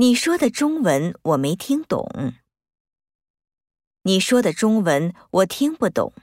你说的中文我没听懂。你说的中文我听不懂。